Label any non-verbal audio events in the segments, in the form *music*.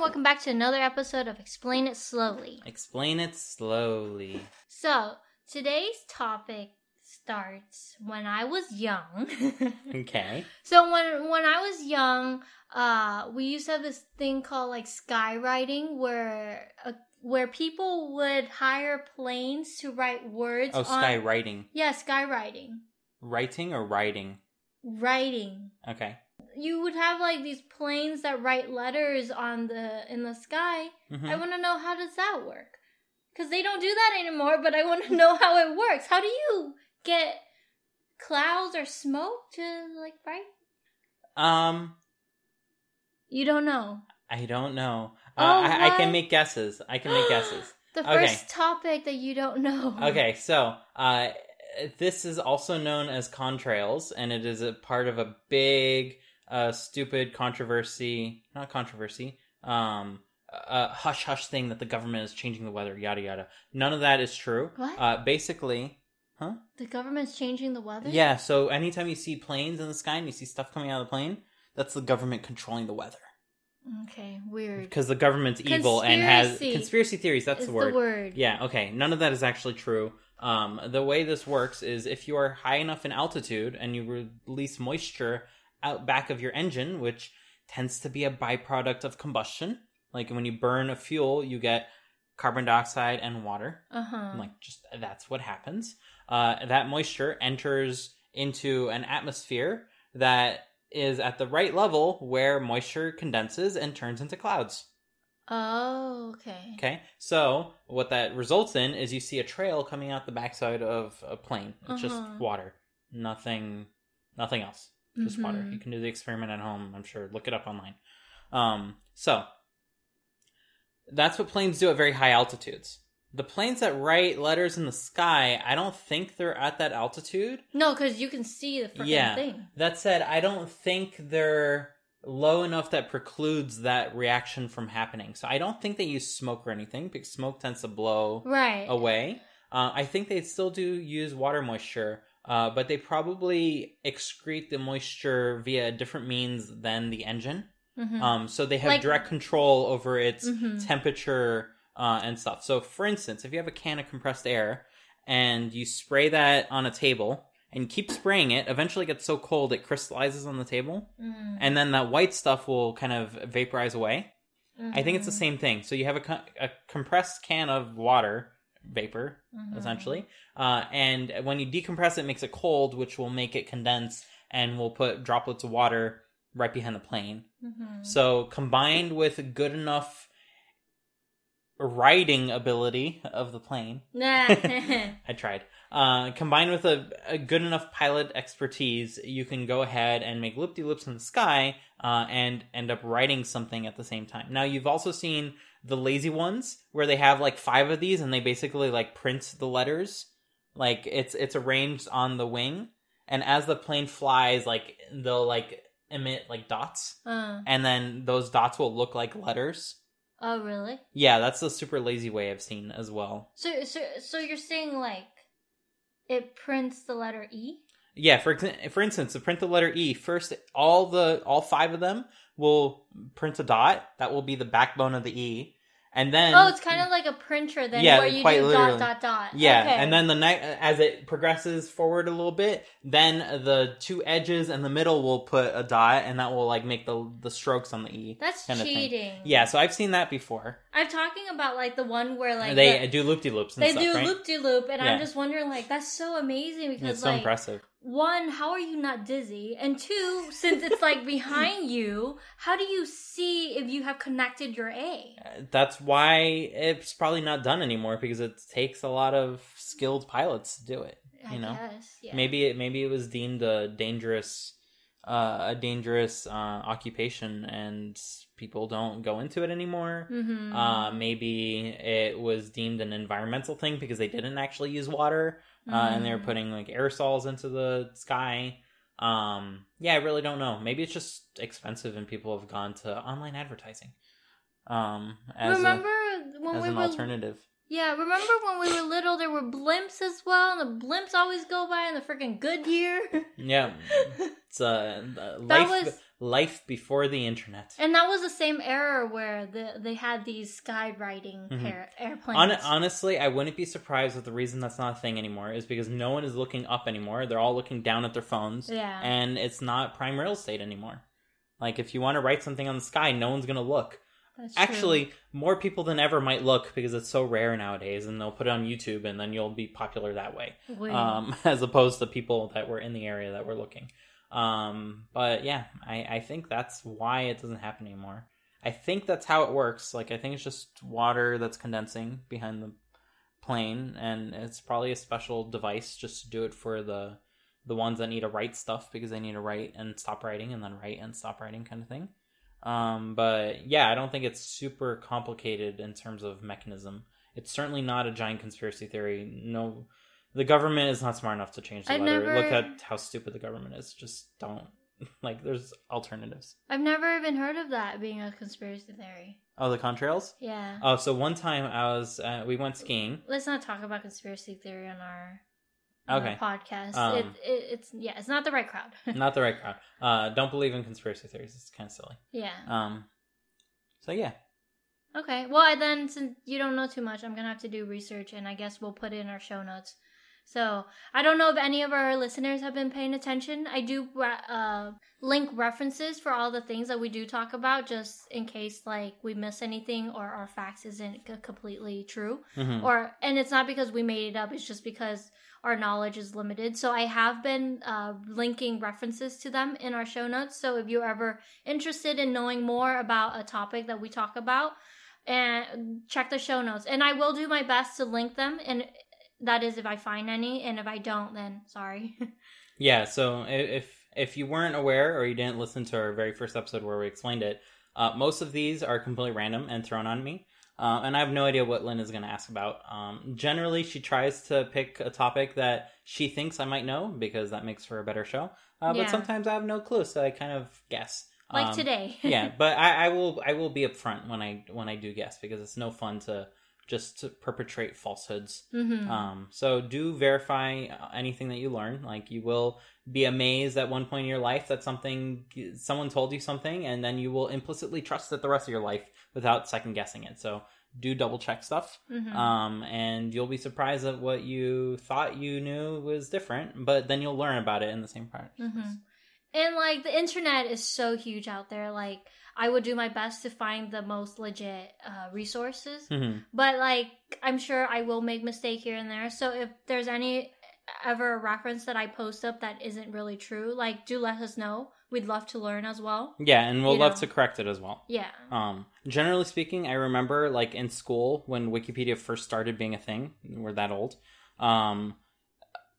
welcome back to another episode of Explain It Slowly. Explain it slowly. So, today's topic starts when I was young. *laughs* Okay. so when when I was young, uh we used to have this thing called like skywriting where uh, where people would hire planes to write words Oh, on skywriting. Yeah, skywriting. Writing or writing? Writing. Okay. You would have like these planes that write letters on the in the sky. Mhm. I want to know how does that work? Because they don't do that anymore. But I want to know how it works. How do you get clouds or smoke to like write? Um, You don't know. I don't know. Uh, Oh, I, I can make guesses. I can make guesses. *gasps* The Okay. first topic that you don't know. Okay, so uh, this is also known as contrails, and it is a part of a big, uh, stupid controversy. Not controversy. Um, a hush hush thing that the government is changing the weather. Yada yada. None of that is true. What? Uh, basically, huh? The government's changing the weather. yeah. So anytime you see planes in the sky and you see stuff coming out of the plane, that's the government controlling the weather Okay. Weird. because the government's evil and has Conspiracy theories. That's the word. The word. Yeah, okay. None of that is actually true. Um, the way this works is if you are high enough in altitude and you release moisture out back of your engine, which tends to be a byproduct of combustion, like when you burn a fuel, you get carbon dioxide and water. Uh huh. Like, just that's what happens. Uh, that moisture enters into an atmosphere that is at the right level where moisture condenses and turns into clouds. Oh, okay. Okay, so what that results in is you see a trail coming out the backside of a plane. It's Uh-huh. just water, nothing, nothing else, just water. Mhm. You can do the experiment at home. I'm sure. Look it up online. Um, so that's what planes do at very high altitudes. The planes that write letters in the sky, I don't think they're at that altitude. No, because you can see the freaking Yeah. thing. That said, I don't think they're low enough that precludes that reaction from happening. So I don't think they use smoke or anything because smoke tends to blow Right. away. Uh, I think they still do use water moisture, uh, but they probably excrete the moisture via a different means than the engine. Mhm. Um, so they have Like- direct control over its Mhm. temperature uh, and stuff. So, for instance, if you have a can of compressed air and you spray that on a table and keep spraying it, eventually it gets so cold it crystallizes on the table, Mm. and then that white stuff will kind of vaporize away. I think it's the Mhm. same thing. So you have a, co- a compressed can of water vapor Mhm. essentially, uh, and when you decompress it, it makes it cold, which will make it condense and will put droplets of water right behind the plane. Mhm. So combined with good enough riding ability of the plane, *laughs* *laughs* I tried. Uh, combined with a, a good enough pilot expertise, you can go ahead and make loop de loops in the sky uh, and end up writing something at the same time. Now, you've also seen the lazy ones where they have like five of these and they basically like print the letters. Like it's it's arranged on the wing, and as the plane flies, like they'll like emit like dots, Uh, and then those dots will look like letters. oh, really? Yeah, that's the super lazy way I've seen as well. So, so, so you're saying like it prints the letter E? Yeah, for for instance, to print the letter E, first all the all five of them will print a dot. That will be the backbone of the E, and then oh, it's kind of like a printer then, Yeah, where you do literally. dot dot dot. yeah, Okay. and then the ne- as it progresses forward a little bit, then the two edges and the middle will put a dot, and that will like make the the strokes on the E. that's kind of thing. cheating. Yeah, so I've seen that before. I'm talking about like the one where like they the- do loop de loops and they stuff, do right? loop de loop, and Yeah. I'm just wondering like that's so amazing because it's so like impressive. One, how are you not dizzy? And two, since it's like *laughs* behind you, how do you see if you have connected your A? Uh, that's why it's probably not done anymore because it takes a lot of skilled pilots to do it. I You know, guess, yeah. maybe it maybe it was deemed a dangerous uh, a dangerous uh, occupation and people don't go into it anymore. Mm-hmm. Uh, maybe it was deemed an environmental thing because they didn't actually use water uh, and they were Mhm. putting like aerosols into the sky. Um, yeah, I really don't know. Maybe it's just expensive and people have gone to online advertising um, as, a, Remember when as we an were alternative. Yeah, remember when we were little, there were blimps as well, and the blimps always go by in the freaking Goodyear. *laughs* Yeah, it's uh, That life was- life before the internet. and that was the same era where the, they had these skywriting Mhm. air, airplanes. Hon- honestly, I wouldn't be surprised if the reason that's not a thing anymore is because no one is looking up anymore. They're all looking down at their phones, yeah. and it's not prime real estate anymore. Like if you want to write something on the sky, no one's gonna look. That's true. Actually, more people than ever might look because it's so rare nowadays, and they'll put it on YouTube, and then you'll be popular that way. Um, *laughs* as opposed to people that were in the area that were looking. Um, but yeah, I, I think that's why it doesn't happen anymore. I think that's how it works. Like, I think it's just water that's condensing behind the plane, and it's probably a special device just to do it for the the ones that need to write stuff because they need to write and stop writing and then write and stop writing kind of thing. Um, but yeah, I don't think it's super complicated in terms of mechanism. It's certainly not a giant conspiracy theory. No, the government is not smart enough to change the I've weather. never- Look at how stupid the government is. Just don't. *laughs* Like, there's alternatives. I've never even heard of that being a conspiracy theory. Oh, the contrails. Yeah. Oh, so one time I was, uh, we went skiing. Let's not talk about conspiracy theory on our, Okay. podcast. Um, it, it, it's yeah, it's not the right crowd. *laughs* Not the right crowd. Uh, don't believe in conspiracy theories. It's kind of silly. yeah. Um, so yeah, Okay. Well, I- then since you don't know too much, I'm gonna have to do research, and I guess we'll put it in our show notes. So I don't know if any of our listeners have been paying attention. I do uh, link references for all the things that we do talk about, just in case like we miss anything or our facts isn't c- completely true. Mhm. Or and it's not because we made it up; it's just because our knowledge is limited. So I have been uh, linking references to them in our show notes. So if you're ever interested in knowing more about a topic that we talk about, and check the show notes. And I will do my best to link them. And that is if I find any. And if I don't, then sorry. *laughs* Yeah, so if if you weren't aware or you didn't listen to our very first episode where we explained it, uh, most of these are completely random and thrown on me, uh, and I have no idea what Lynn is going to ask about. Um, generally, she tries to pick a topic that she thinks I might know because that makes for a better show. Uh, Yeah. But sometimes I have no clue, so I kind of guess. like Um, today. *laughs* yeah, but I, I will I will be upfront when I when I do guess because it's no fun to just to perpetrate falsehoods. hmm Um, so do verify anything that you learn. Like you will be amazed at one point in your life that something someone told you something, and then you will implicitly trust it the rest of your life without second guessing it. So do double check stuff, hmm um, and you'll be surprised at what you thought you knew was different, but then you'll learn about it in the same part. hmm And like the internet is so huge out there. Like I would do my best to find the most legit uh, resources. Mhm. But like I'm sure I will make mistake here and there. So if there's any ever a reference that I post up that isn't really true, like do let us know. We'd love to learn as well. Yeah, and we'll You love know. to correct it as well. Yeah. Um, generally speaking, I remember like in school when Wikipedia first started being a thing. We're that old. Um,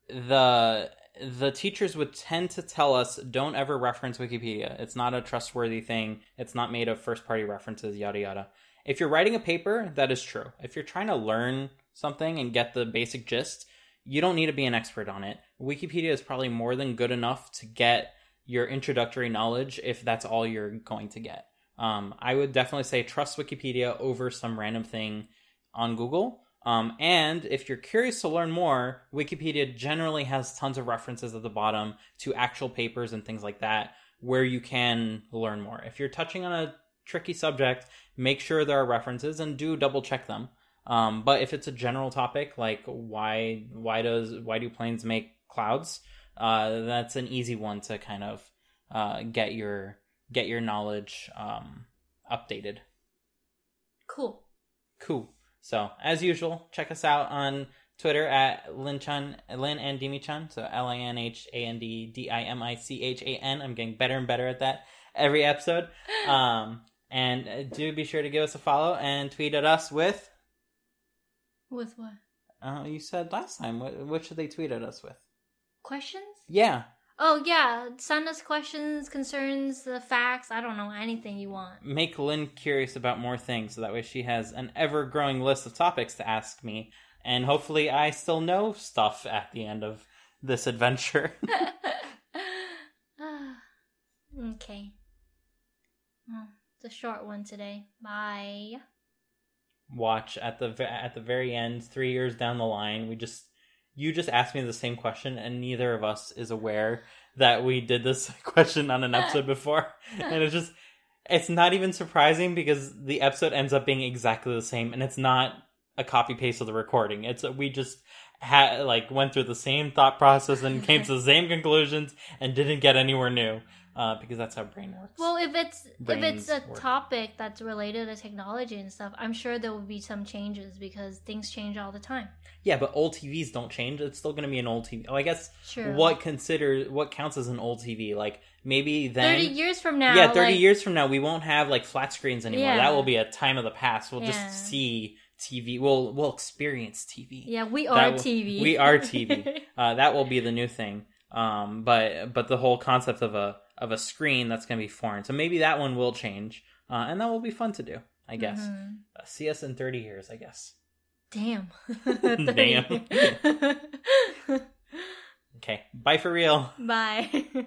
the the teachers would tend to tell us don't ever reference Wikipedia. It's not a trustworthy thing. It's not made of first party references. Yada yada. If you're writing a paper, that is true. If you're trying to learn something and get the basic gist, you don't need to be an expert on it. Wikipedia is probably more than good enough to get your introductory knowledge if that's all you're going to get. Um, I would definitely say trust Wikipedia over some random thing on Google. Um, and if you're curious to learn more, Wikipedia generally has tons of references at the bottom to actual papers and things like that where you can learn more. If you're touching on a tricky subject, make sure there are references and do double check them. Um, but if it's a general topic like why why does why do planes make clouds, uh, that's an easy one to kind of uh, get your get your knowledge um, updated. Cool. Cool. So as usual, check us out on Twitter at Linchan, Lin and Dimichan. So L I N H A N D D I M I C H A N. I'm getting better and better at that every episode. *gasps* Um, and uh, do be sure to give us a follow and tweet at us with. With what? Uh, you said last time. What, what should they tweet at us with? Questions? Yeah, Oh yeah. Send us questions, concerns, the facts. I don't know anything you want. make Lynn curious about more things, so that way she has an ever growing list of topics to ask me, and hopefully I still know stuff at the end of this adventure. *laughs* *laughs* *sighs* okay. Well, it's a short one today. Bye. watch at the at the very end, three years down the line, we just you just asked me the same question, and neither of us is aware that we did this *laughs* question on an episode *laughs* before, and it's just it's not even surprising because the episode ends up being exactly the same, and it's not a copy paste of the recording. It's we just had like went through the same thought process and came to the *laughs* same conclusions and didn't get anywhere new uh, because that's how brain works. Well, if it's if it's a work. topic that's related to technology and stuff, I'm sure there will be some changes because things change all the time. yeah, but old TVs don't change. It's still going to be an old TV. Oh, I guess Sure. what consider what counts as an old TV? Like maybe then. Thirty years from now? yeah, thirty like- years from now, we won't have like flat screens anymore. Yeah. That will be a time of the past. We'll Yeah. just see TV. We'll we'll experience TV. Yeah, we are will- TV. we are TV. *laughs* Uh, that will be the new thing. Um, but but the whole concept of a of a screen that's going to be foreign. So maybe that one will change, uh, and that will be fun to do. I guess. Mhm. Uh, see us in thirty years. I guess. Damn. *laughs* Damn. *laughs* *laughs* Okay. Bye for real. Bye.